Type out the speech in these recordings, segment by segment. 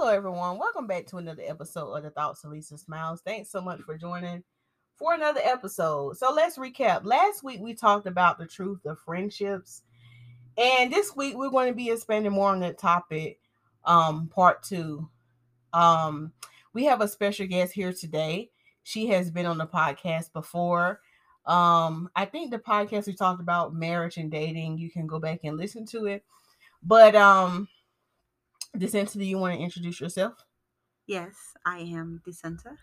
Hello, everyone. Welcome back to another episode of the Thoughts of Lisa Smilez. Thanks so much for joining for another episode. So let's recap. Last week we talked about the truth of friendships, and this week we're going to be expanding more on that topic. Um, part two. Um, we have a special guest here today. She has been on the podcast before. Um, I think the podcast we talked about marriage and dating. You can go back and listen to it. But um, Decinta, do you want to introduce yourself? Yes, I am Decinta.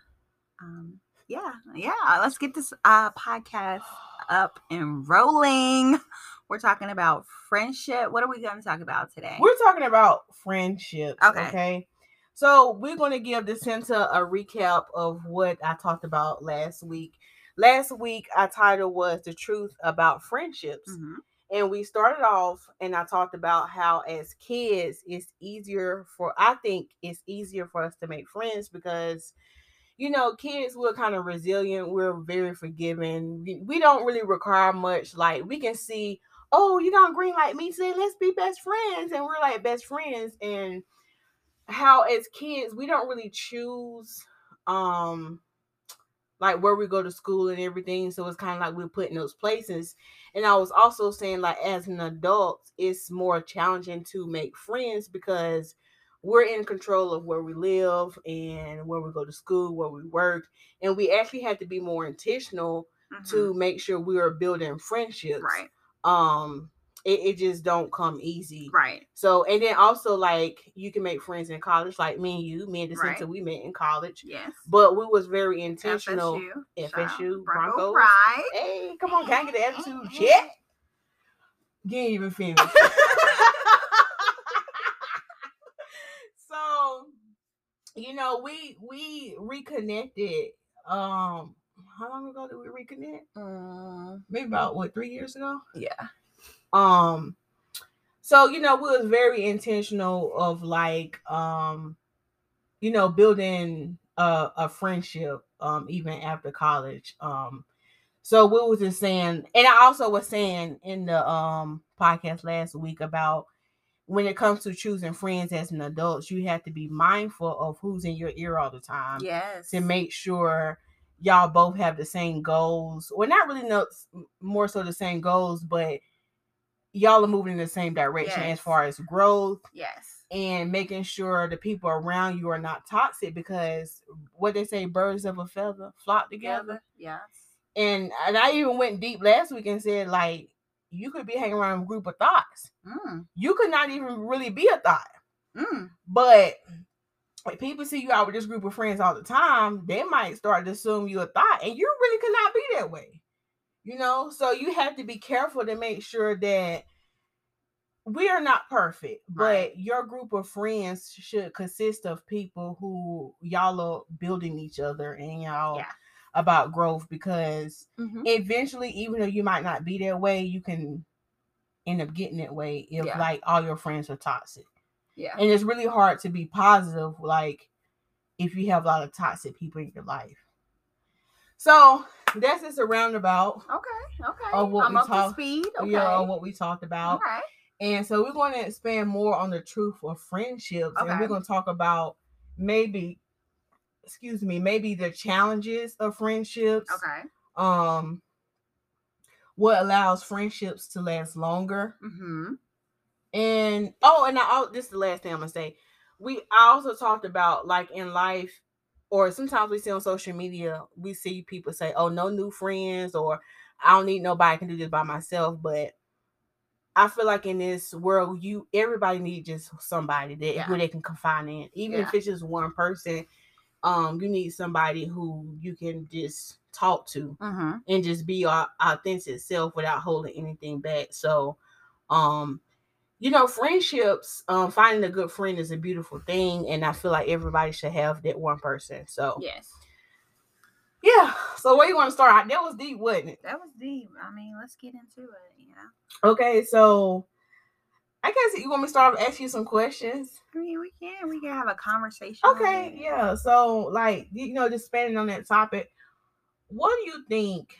Um, yeah, yeah. Let's get this uh podcast up and rolling. We're talking about friendship. What are we going to talk about today? We're talking about friendship. Okay. Okay. So we're going to give Decinta a recap of what I talked about last week. Last week, our title was The Truth About Friendships. Mhm. And we started off and I talked about how as kids it's easier for I think it's easier for us to make friends because you know kids we're kind of resilient, we're very forgiving. We, we don't really require much like we can see oh you don't green like me say let's be best friends and we're like best friends and how as kids we don't really choose um like where we go to school and everything. So it's kind of like we're put in those places. And I was also saying, like, as an adult, it's more challenging to make friends because we're in control of where we live and where we go to school, where we work. And we actually have to be more intentional Mhm. to make sure we are building friendships. right, Um, it, it just don't come easy. right, So and then also like you can make friends in college, like me and you, me and Right. Decinta, we met in college. yes. But we was very intentional. FSU, FSU, shout out. Broncos. Pride. Hey, come on, can I get the attitude check? You ain't even finished. so, you know, we we reconnected. Um, how long ago did we reconnect? Mm, Maybe about what three years ago. yeah. Um, so you know, we was very intentional of like, um, you know, building a, a friendship, um, even after college. Um, so we was just saying, and I also was saying in the um podcast last week about when it comes to choosing friends as an adult, you have to be mindful of who's in your ear all the time Yes. to make sure y'all both have the same goals. Well, not really no more so the same goals, but y'all are moving in the same direction as far as growth Yes. and making sure the people around you are not toxic because what they say birds of a feather flock together. Together. Yes. And and I even went deep last week and said like you could be hanging around a group of thoughts. Mm, You could not even really be a thought. mm, But if people see you out with this group of friends all the time, they might start to assume you a thought, and you really could not be that way. You know, so you have to be careful to make sure that we are not perfect, but Right. your group of friends should consist of people who y'all are building each other and y'all Yeah. about growth because mhm. eventually, even though you might not be that way, you can end up getting that way if Yeah. like all your friends are toxic Yeah. and it's really hard to be positive like if you have a lot of toxic people in your life so that's just a roundabout Okay. Okay. Of what I'm we up talk- to speed. Okay. you know what we talked about Okay. and so we're going to expand more on the truth of friendships and we're going to talk about maybe excuse me maybe the challenges of friendships Okay. um what allows friendships to last longer Mm-hmm. And oh, and I oh, this is the last thing I'm gonna say. We I also talked about like in life, or sometimes we see on social media, we see people say, "Oh, no new friends," or "I don't need nobody. I can do this by myself." But I feel like in this world, you everybody needs just somebody that Yeah. who they can confide in, even if it's just one person. Um, you need somebody who you can just talk to Mm-hmm. and just be our authentic self without holding anything back. So, um, you know, friendships, um, finding a good friend is a beautiful thing, and I feel like everybody should have that one person. So, Yes. yeah. So, where you want to start? That was deep, wasn't it? That was deep. I mean, let's get into it. You know. Okay, so I guess you want me to start off ask you some questions. I mean, we can we can have a conversation. Okay, yeah. So, like, you know, just spending on that topic, what do you think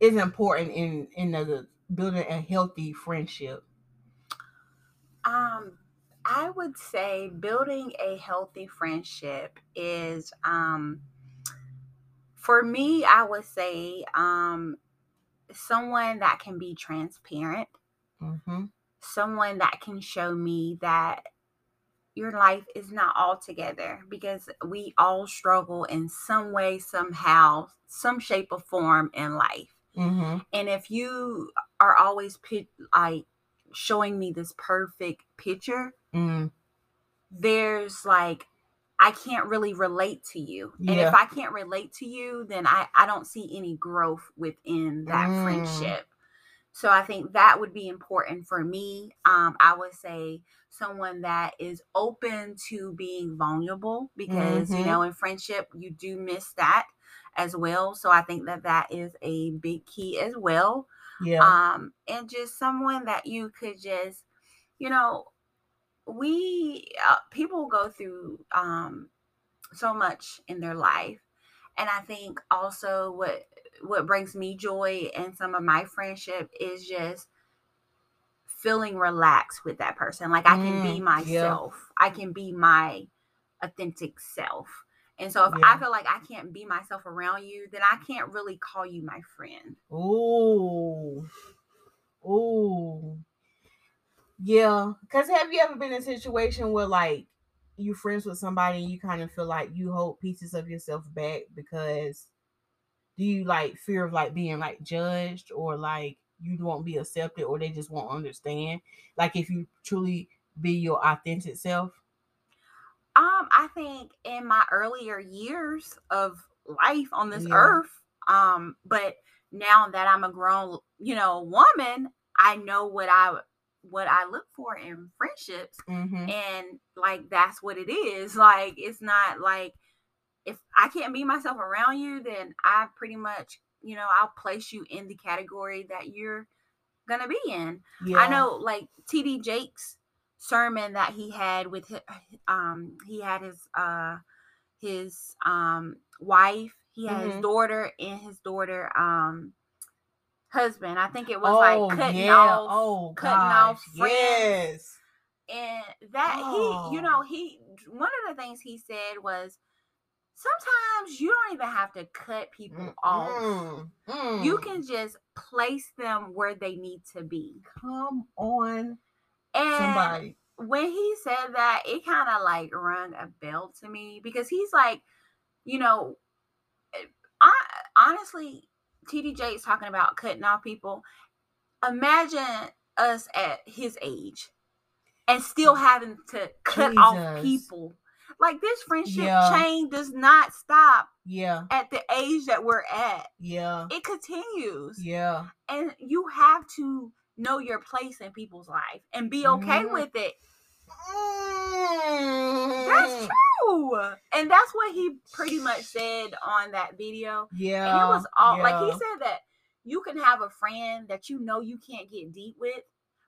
is important in in the building a healthy friendship? Um, I would say building a healthy friendship is um for me I would say um someone that can be transparent. Mm-hmm. Someone that can show me that your life is not all together because we all struggle in some way, somehow, some shape or form in life. Mm-hmm. And if you are always pit, like showing me this perfect picture, Mm. there's like I can't really relate to you. And if I can't relate to you, then I, I don't see any growth within that Mm. friendship. So I think that would be important for me. Um, I would say someone that is open to being vulnerable because, you Mhm. know, in friendship, you do miss that as well. So I think that that is a big key as well Yeah. um and just someone that you could just you know we uh, people go through um so much in their life and i think also what what brings me joy in some of my friendship is just feeling relaxed with that person like i can be Mm, yeah. myself i can be my authentic self and so if Yeah. i feel like i can't be myself around you then i can't really call you my friend Ooh. Ooh. Yeah. Cause have you ever been in a situation where like you friends with somebody and you kind of feel like you hold pieces of yourself back because do you like fear of like being like judged or like you won't be accepted or they just won't understand? Like if you truly be your authentic self. I think in my earlier years of life on this Yeah. earth, um, but now that I'm a grown, you know, woman, I know what I what I look for in friendships Mm-hmm. and like that's what it is. Like it's not like if I can't be myself around you, then I pretty much, you know, I'll place you in the category that you're gonna be in. Yeah. I know like TD Jakes sermon that he had with hi- um he had his uh his um wife, he had his Mhm. daughter and his daughter um husband. I think it was oh, like cutting yeah. off oh, cutting off friends. Yes. and that he you Oh. know he one of the things he said was sometimes you don't even have to cut people off. Mm, You mm. can just place them where they need to be. come on And somebody. when he said that, it kind of like rung a bell to me because he's like, you know, eh, I honestly, TDJ is talking about cutting off people. Imagine us at his age and still having to cut off people. Like this friendship Yeah. chain does not stop Yeah, at the age that we're at. yeah, It continues. yeah. And you have to know your place in people's life and be okay Mhm. with it. Mm. That's true. And that's what he pretty much said on that video. Yeah. And it was all like he said that you can have a friend that you know you can't get deep with,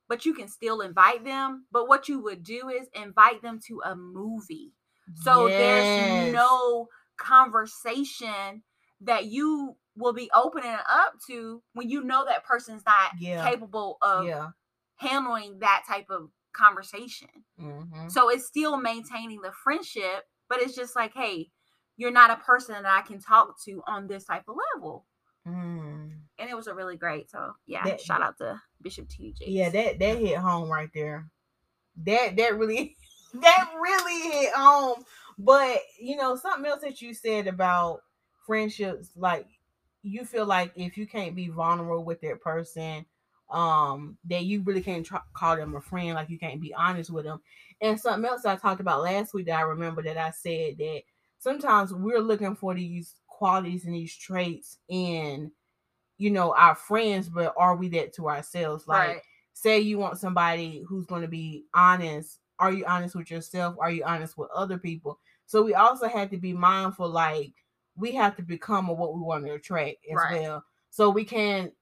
but you can still invite them. But what you would do is invite them to a movie. So there's no conversation that you will be opening up to when you know that person's not Yeah. capable of Yeah. handling that type of conversation. hmm So it's still maintaining the friendship, but it's just like, hey, you're not a person that I can talk to on this type of level. Mm. And it was a really great. So yeah, That- shout out to Bishop TJ. Yeah, that that hit home right there. That that really that really hit home. But you know, something else that you said about friendships, like you feel like if you can't be vulnerable with that person, um, that you really can't try, call them a friend, like you can't be honest with them. And something else I talked about last week that I remember that I said that sometimes we're looking for these qualities and these traits in you know our friends, but are we that to ourselves? Like right. say you want somebody who's going to be honest are you honest with yourself are you honest with other people so we also have to be mindful like we have to become of what we want to attract as Right. well so we can't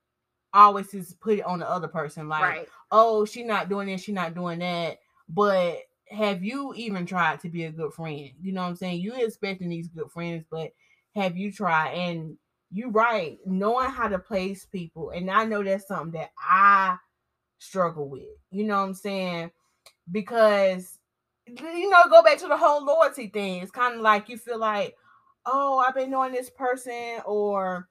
always just put it on the other person like right. oh she's not doing this she's not doing that but have you even tried to be a good friend you know what i'm saying you expecting these good friends but have you tried and you're right knowing how to place people and i know that's something that i struggle with you know what i'm saying because you know, go back to the whole loyalty thing. It's kind of like you feel like, oh, I've been knowing this person, or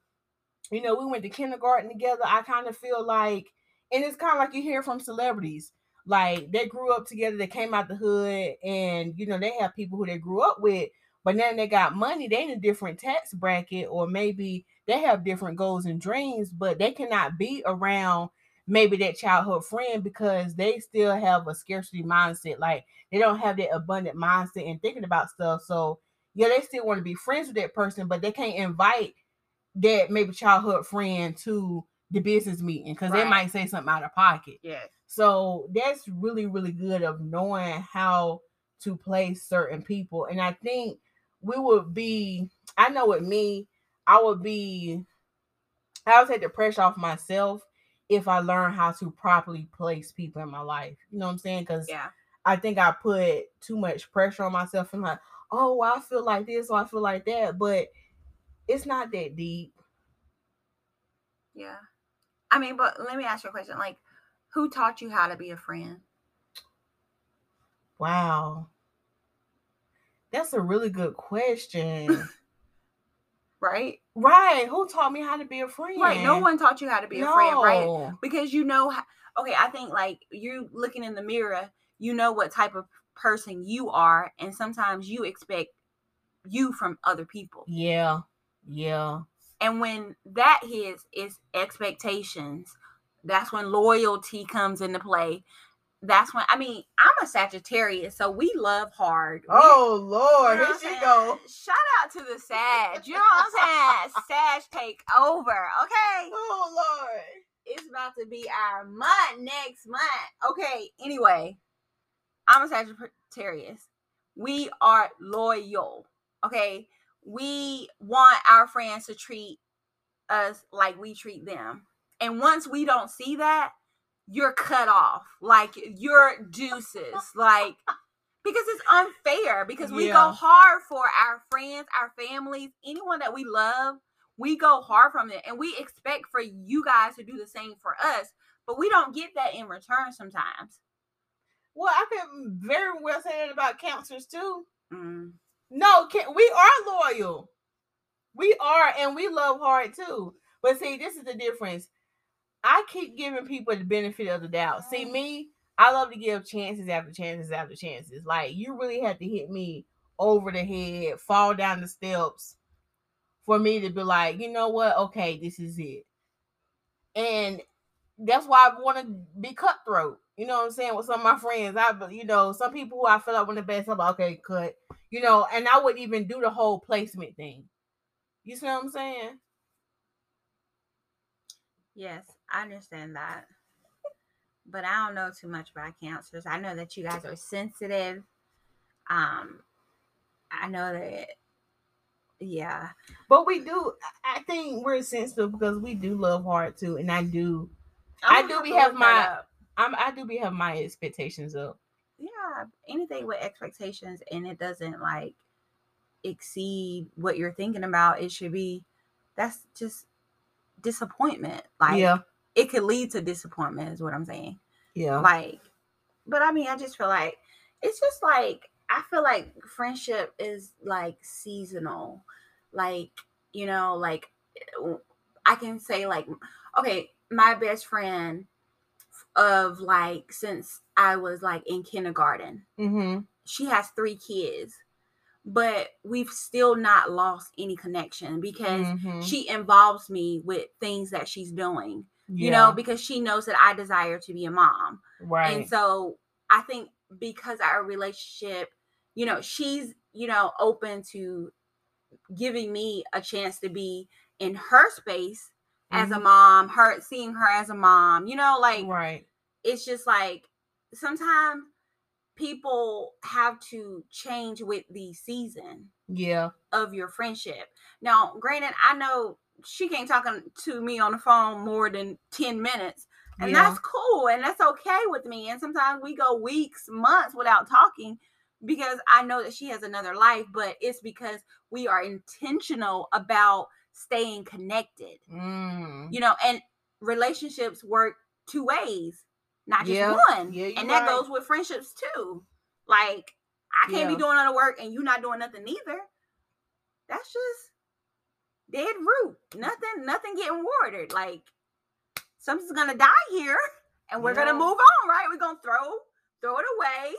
you know, we went to kindergarten together. I kind of feel like, and it's kind of like you hear from celebrities, like they grew up together, they came out the hood, and you know, they have people who they grew up with, but now they got money, they in a different tax bracket, or maybe they have different goals and dreams, but they cannot be around maybe that childhood friend because they still have a scarcity mindset. Like they don't have that abundant mindset and thinking about stuff. So yeah, they still want to be friends with that person, but they can't invite that maybe childhood friend to the business meeting because right. they might say something out of pocket. Yeah. So that's really, really good of knowing how to place certain people. And I think we would be, I know with me, I would be, I would take the pressure off myself if I learn how to properly place people in my life. You know what I'm saying? Because yeah. I think I put too much pressure on myself and like, oh, I feel like this or I feel like that. But it's not that deep. Yeah. I mean, but let me ask you a question. Like, who taught you how to be a friend? Wow. That's a really good question. right? Right. Who taught me how to be a friend? Right. No one taught you how to be no. a friend, right? Because you know, okay, I think like you looking in the mirror, you know what type of person you are, and sometimes you expect you from other people. Yeah. Yeah. And when that hits, is expectations. That's when loyalty comes into play. That's when I mean I'm a Sagittarius, so we love hard. Oh Lord, you know here she go. Shout out to the Sag. You know what I'm saying? Sag take over. Okay. Oh Lord. It's about to be our month next month. Okay. Anyway, I'm a Sagittarius. We are loyal. Okay we want our friends to treat us like we treat them. And once we don't see that, you're cut off. Like you're deuces. like because it's unfair because we yeah. go hard for our friends, our families, anyone that we love. We go hard from it and we expect for you guys to do the same for us, but we don't get that in return sometimes. Well, I can very well say that about cancers too. Mm. No, can, we are loyal. We are, and we love hard too. But see, this is the difference. I keep giving people the benefit of the doubt. See, me, I love to give chances after chances after chances. Like you really have to hit me over the head, fall down the steps for me to be like, you know what? Okay, this is it. And that's why I want to be cutthroat. You know what I'm saying? With some of my friends, I, you know, some people who I feel like want the best. I'm like, okay, cut. You know, and I wouldn't even do the whole placement thing. You see what I'm saying? Yes, I understand that. But I don't know too much about cancers. I know that you guys are sensitive. Um, I know that yeah. But we do I think we're sensitive because we do love hard too. And I do I, I do be have my I'm I do be have my expectations up. Yeah, anything with expectations and it doesn't like exceed what you're thinking about, it should be that's just disappointment. Like yeah. it could lead to disappointment is what I'm saying. Yeah. Like but I mean I just feel like it's just like I feel like friendship is like seasonal. Like, you know, like eh, I can say like okay, my best friend of like since I was like in kindergarten. Mm-hmm. She has three kids, but we've still not lost any connection because mm-hmm. she involves me with things that she's doing. Yeah. You know, because she knows that I desire to be a mom. Right. And so I think because our relationship, you know, she's, you know, open to giving me a chance to be in her space as mm-hmm. a mom, her seeing her as a mom, you know, like right. It's just like sometimes people have to change with the season yeah of your friendship. Now, granted, I know she can't talking to me on the phone more than 10 minutes. And yeah. that's cool and that's okay with me. And sometimes we go weeks, months without talking because I know that she has another life, but it's because we are intentional about staying connected. Mm. You know, and relationships work two ways, not just yeah. one. Yeah, and that right. goes with friendships too. Like I can't Yeah. be doing other work and you not doing nothing either. That's just dead root. Nothing, nothing getting watered. Like something's gonna die here, and we're gonna move on, right? We're gonna throw throw it away,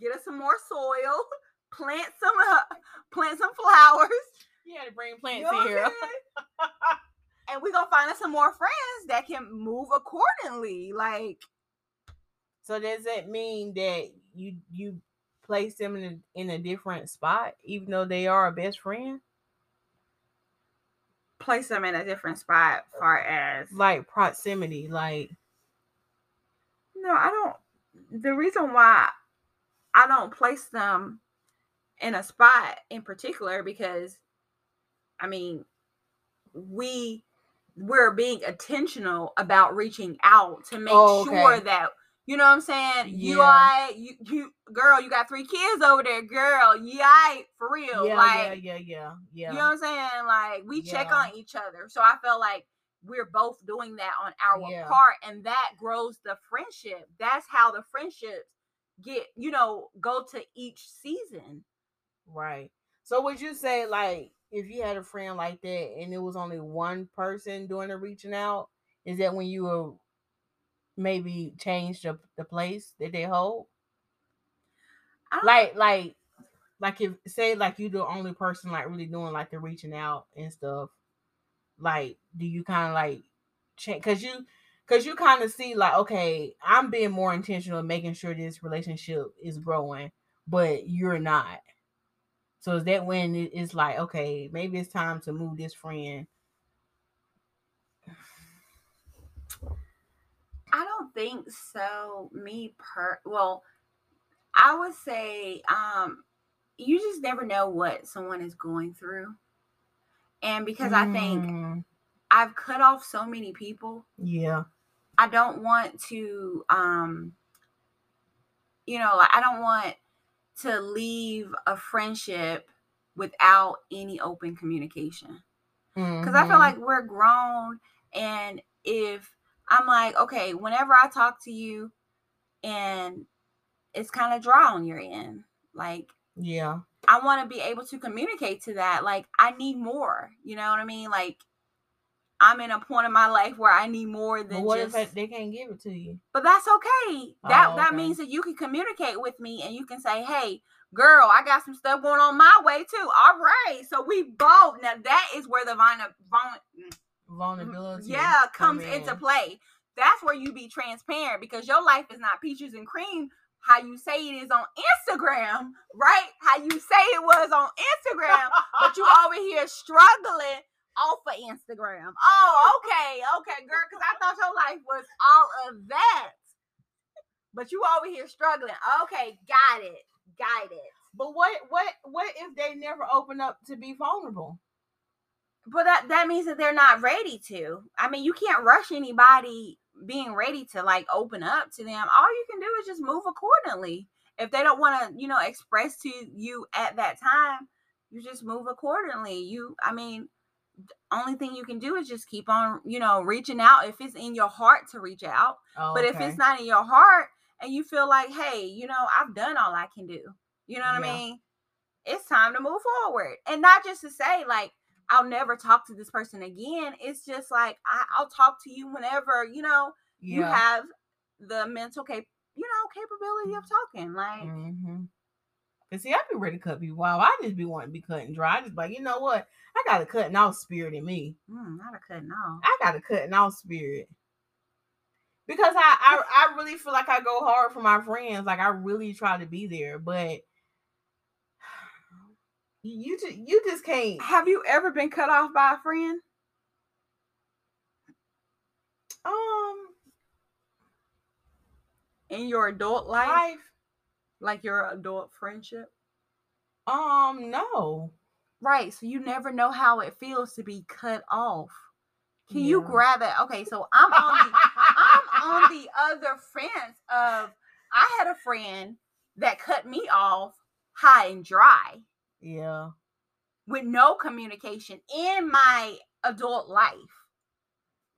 get us some more soil, plant some uh, plant some flowers. You had to bring You plants know in here. and we're gonna find us some more friends that can move accordingly. Like So does that mean that you you place them in a, in a different spot, even though they are a best friend? place them in a different spot far as Like proximity, like No, I don't. The reason why I don't place them in a spot in particular because, I mean, we we're being intentional about reaching out to make Oh, sure that you know what I'm saying. You, Yeah. I, you, you, girl, you got three kids over there, girl. Yeah, I, for real. yeah, like, yeah, yeah, yeah, yeah. you know what I'm saying? Like we check on each other. So I felt like we're both doing that on our Yeah. part and that grows the friendship. That's how the friendships get, you know, go to each season. Right. So would you say like if you had a friend like that and it was only one person doing the reaching out, is that when you will maybe change the, the place that they hold? Like like like if say like you're the only person like really doing like the reaching out and stuff, like do you kind of like change cause you cause you kind of see like okay, I'm being more intentional in making sure this relationship is growing, but you're not. So is that when it's like, okay, maybe it's time to move this friend? I don't think so. Me per well, I would say um you just never know what someone is going through. And because I think Mm, I've cut off so many people yeah, I don't want to um you know, like I don't want to leave a friendship without any open communication. Cuz I feel mhm, like we're grown and if I'm like, okay, whenever I talk to you and it's kind of dry on your end, like yeah, I want to be able to communicate to that. Like, I need more. You know what I mean? Like, I'm in a point in my life where I need more but than what just. if they can't give it to you? but that's okay. That Oh, that means that you can communicate with me and you can say, "Hey, girl, I got some stuff going on my way too." All right, so we both now that is where the vine, vine Vulnerability, Mm-hmm. yeah come comes into play. That's where you be transparent because your life is not peaches and cream. How you say it is on Instagram, right? How you say it was on Instagram, but you over here struggling off of Instagram. Oh, okay, okay, girl, because I thought your life was all of that. But you over here struggling. Okay, got it. Got it. But what what what if they never open up to be vulnerable? But that, that means that they're not ready to. I mean, you can't rush anybody being ready to like open up to them. All you can do is just move accordingly. If they don't want to, you know, express to you at that time, you just move accordingly. You, I mean, only thing you can do is just keep on, you know, reaching out if it's in your heart to reach out. Oh, But if it's not in your heart and you feel like, hey, you know, I've done all I can do, you know what Yeah. I mean? It's time to move forward. And not just to say, like, I'll never talk to this person again. It's just like, I, I'll talk to you whenever, you know, you have the mental cap, you know, capability of talking. Like, Mm-hmm. Cause see, I be ready to cut people off. I just be wanting to be cut and dry. I just like, you know what? I got a cutting off spirit in me. mm, not a cutting off. I got a cutting off spirit. Because I, I I really feel like I go hard for my friends. Like I really try to be there, but you just you just can't. Have you ever been cut off by a friend? Um, in your adult life, life. like your adult friendship? Um, no. Right. So you never know how it feels to be cut off. Can you grab that? Okay, so I'm on the I'm on the other fence of I had a friend that cut me off high and dry Yeah. with no communication in my adult life.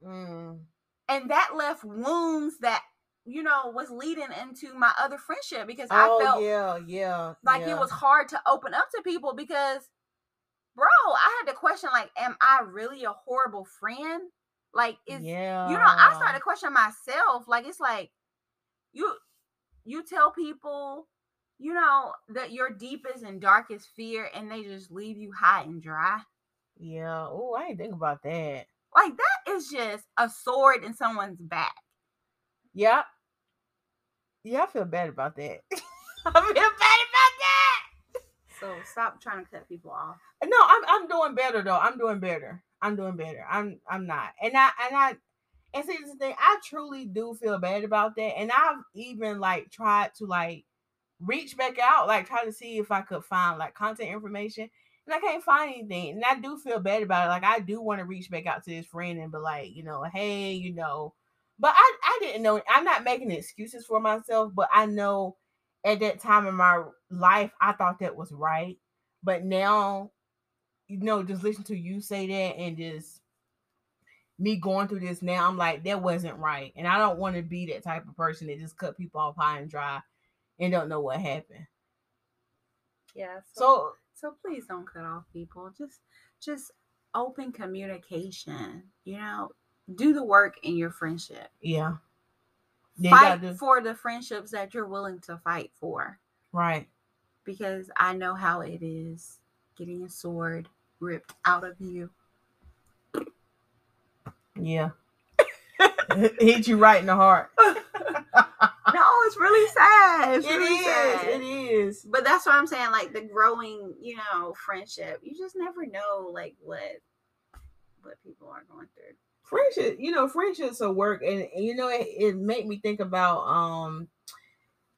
Mm. And that left wounds that you know, was leading into my other friendship because I Oh felt yeah, yeah. like yeah. it was hard to open up to people because bro, I had to question like, am I really a horrible friend? Like is yeah. you know, I started questioning myself. Like it's like you you tell people, you know, that your deepest and darkest fear and they just leave you high and dry. Yeah. Oh, I didn't think about that. Like that is just a sword in someone's back. Yeah. Yeah, I feel bad about that. I feel bad. So stop trying to cut people off. No, I'm I'm doing better though. I'm doing better. I'm doing better. I'm I'm not. And I and I and see the thing, I truly do feel bad about that. And I've even like tried to like reach back out, like try to see if I could find like content information. And I can't find anything. And I do feel bad about it. Like I do want to reach back out to this friend and be like, you know, hey, you know. But I, I didn't know. I'm not making excuses for myself, but I know at that time in my life, I thought that was right. But now, you know, just listen to you say that and just me going through this now, I'm like, that wasn't right. And I don't want to be that type of person that just cut people off high and dry and don't know what happened. Yeah. So so please don't cut off people. Just just open communication. You know, do the work in your friendship. yeah. Yeah, fight for the friendships that you're willing to fight for. right. Because I know how it is getting a sword ripped out of you. Yeah. Hit you right in the heart. No, it's really sad. It's It really is. sad. It is. But that's what I'm saying. Like the growing, you know, friendship. You just never know, like what what people are going through. Friendship you know friendships will work and, you know it, it made me think about um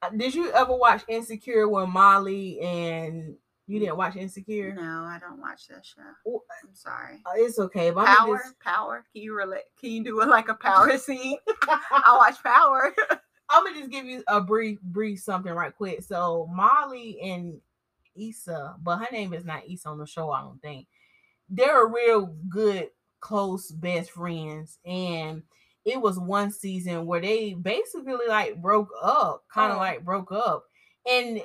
uh, did you ever watch insecure when molly and you didn't watch insecure No, I don't watch that show. Well, I'm sorry. Uh, it's okay but Power, just, power. Can you relate? Can you do it like a power scene? I watch Power. i'm gonna just give you a brief brief something right quick so molly and Issa, but her name is not Issa on the show, I don't think. They're a real good, close best friends. And it was one season where they basically like broke up, kind of Oh. like broke up. And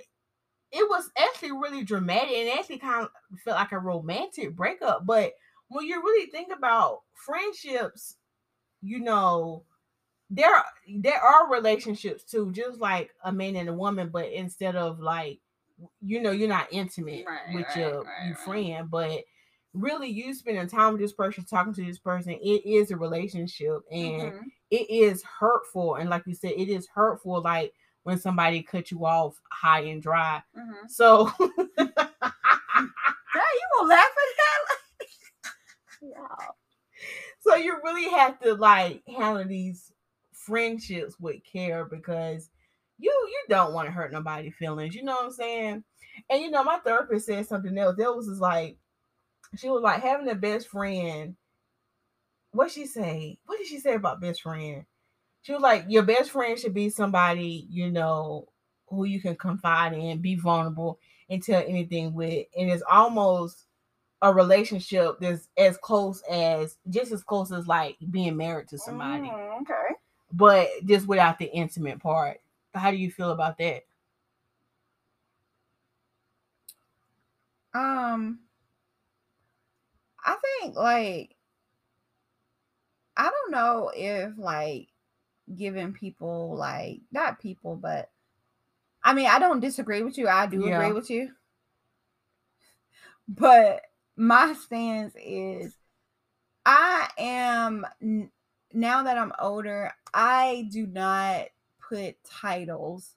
it was actually really dramatic and actually kind of felt like a romantic breakup. But when you really think about friendships, you know, there there are relationships too, just like a man and a woman, but instead of like you know, you're not intimate Right, with right, your, right, your friend, but really you spending time with this person, talking to this person, it is a relationship and Mhm. it is hurtful. And like you said, it is hurtful like when somebody cut you off high and dry. Mhm. So Yeah, you gonna laugh at that? yeah. so you really have to like handle these friendships with care because you you don't want to hurt nobody's feelings you know what i'm saying and you know my therapist said something else that was just like she was like having a best friend. What she say? What did she say about best friend? She was like your best friend should be somebody you know who you can confide in be vulnerable and tell anything with. And it's almost a relationship that's as close as just as close as like being married to somebody. Mhm, okay. but just without the intimate part. How do you feel about that? Um, I think like I don't know if like giving people like not people, but I mean I don't disagree with you. I do Yeah. agree with you, but my stance is I am now that I'm older. I do not put titles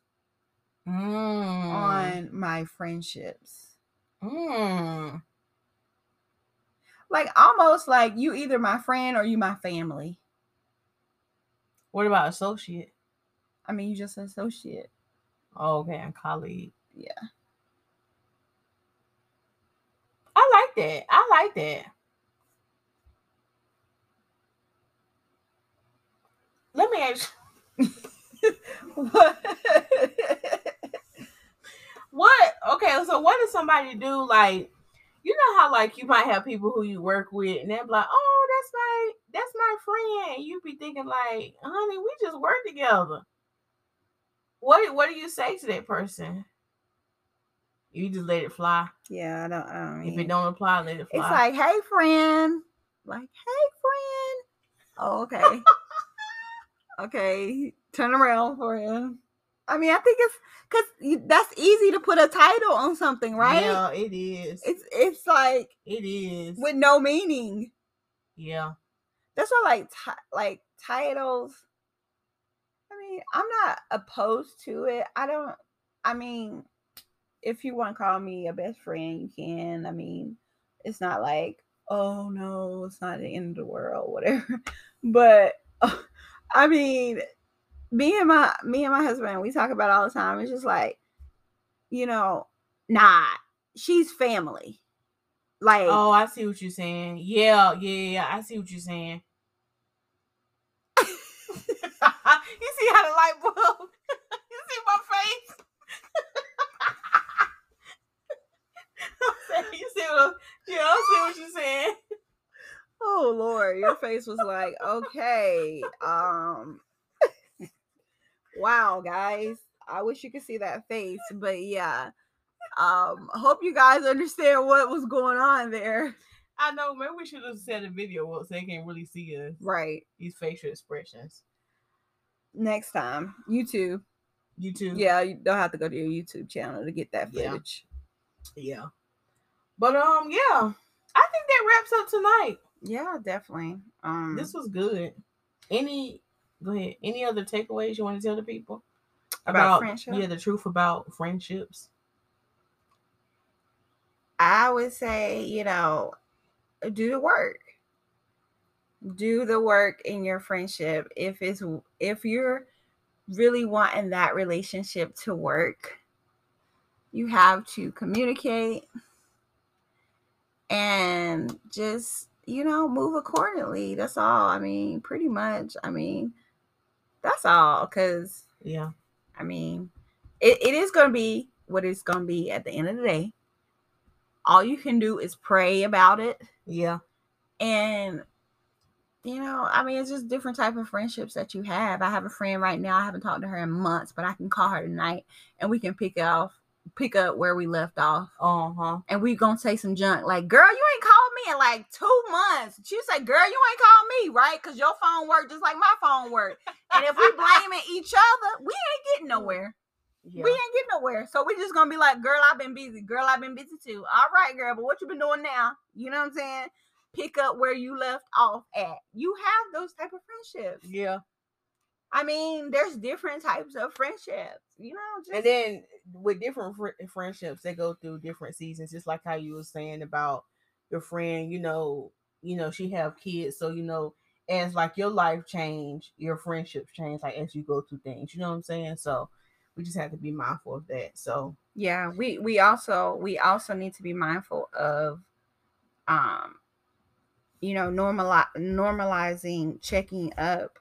mm. on my friendships. Mm. Like almost like you either my friend or you my family. what about associate I mean, you just associate. oh, okay and colleague Yeah. i like that i like that let me ask What? what okay so what does somebody do like you know how like you might have people who you work with and they're like oh that's my that's my friend you be thinking like honey we just work together What What do you say to that person? You just let it fly. Yeah, I don't. I don't If mean- it don't apply, let it fly. It's like, hey, friend. Like, hey, friend. Oh, okay. okay. Turn around, friend. I mean, I think it's because that's easy to put a title on something, right? Yeah, it is. It's it's like it is. with no meaning. yeah. That's why, like, ti- like titles. I mean, I'm not opposed to it. I don't. I mean, if you want to call me a best friend, you can. I mean, it's not like, oh no, it's not the end of the world, whatever. But I mean, me and my me and my husband, we talk about it all the time. It's just like, you know, nah, she's family. Like, Oh, I see what you're saying. Yeah, yeah, yeah. I see what you're saying. you see how the light bulb? you see my face? You see what? Yeah, I see what you're saying. oh Lord, your face was like, okay, um, wow, guys. I wish you could see that face, but yeah. Um, hope you guys understand what was going on there. I know. Maybe we should have set a video so they can really see us Right. these facial expressions. Next time, YouTube. You too. Yeah, you don't have to go to your YouTube channel to get that footage. Yeah. footage. Yeah. But um, yeah. I think that wraps up tonight. Yeah, definitely. Um, This was good. Any go ahead. Any other takeaways you want to tell the people About friendship? Yeah, the truth about friendships. I would say, you know, do the work. Do the work in your friendship. If it's if you're really wanting that relationship to work, you have to communicate and just, you know, move accordingly. That's all. I mean, pretty much. I mean, that's all cuz Yeah. I mean, it, it is going to be what it's going to be at the end of the day. All you can do is pray about it. Yeah. And, you know, I mean, it's just different type of friendships that you have. I have a friend right now. I haven't talked to her in months, but I can call her tonight and we can pick off, pick up where we left off. Uh-huh. And we going to say some junk like, girl, you ain't me in like two months. She say, girl, you ain't called me, right? Because your phone worked just like my phone worked. And if we blaming each other, we ain't getting mm-hmm. nowhere. Yeah. We ain't getting nowhere. So we just gonna be like, girl, I've been busy. Girl, I've been busy too. All right, girl, but what you been doing now? You know what I'm saying? Pick up where you left off at. You have those type of friendships. yeah. I mean, there's different types of friendships. You know, just And then with different fr- friendships, they go through different seasons. Just like how you were saying about your friend, you know, you know, she have kids, so you know, as like your life change, your friendships change, like as you go through things. You know what I'm saying? So we just have to be mindful of that. So yeah, we we also we also need to be mindful of um you know, normali- normalizing checking up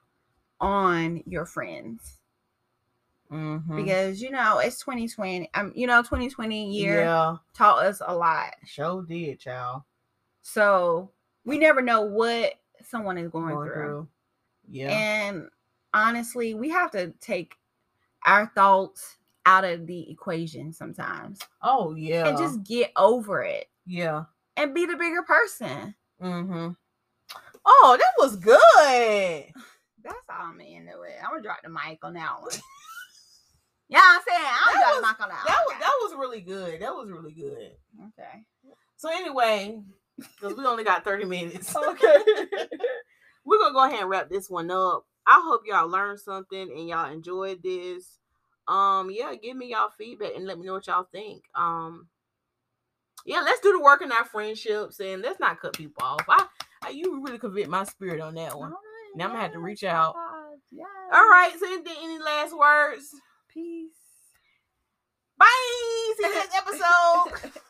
on your friends. mhm. Because you know, it's 2020. Um, you know, 2020 year yeah, taught us a lot. sure did, child. So we never know what someone is going, Going through. through. Yeah. And honestly, we have to take our thoughts out of the equation sometimes oh yeah. and just get over it yeah. and be the bigger person. Mm-hmm. Oh, that was good. That's all I'm into it. I'm gonna drop the mic on that one. yeah, I'm saying I'm That drop was- the mic on that. That one. was that was really good. That was really good. okay. So anyway, because we only got 30 minutes. Okay. We're gonna go ahead and wrap this one up. I hope y'all learned something and y'all enjoyed this. Um, yeah, give me y'all feedback and let me know what y'all think. Um, yeah, let's do the work in our friendships and let's not cut people off. I, I you really convict my spirit on that one. Now I'm gonna have to reach out. Yeah. All right, so anything, any last words? Peace. Bye. See you next episode.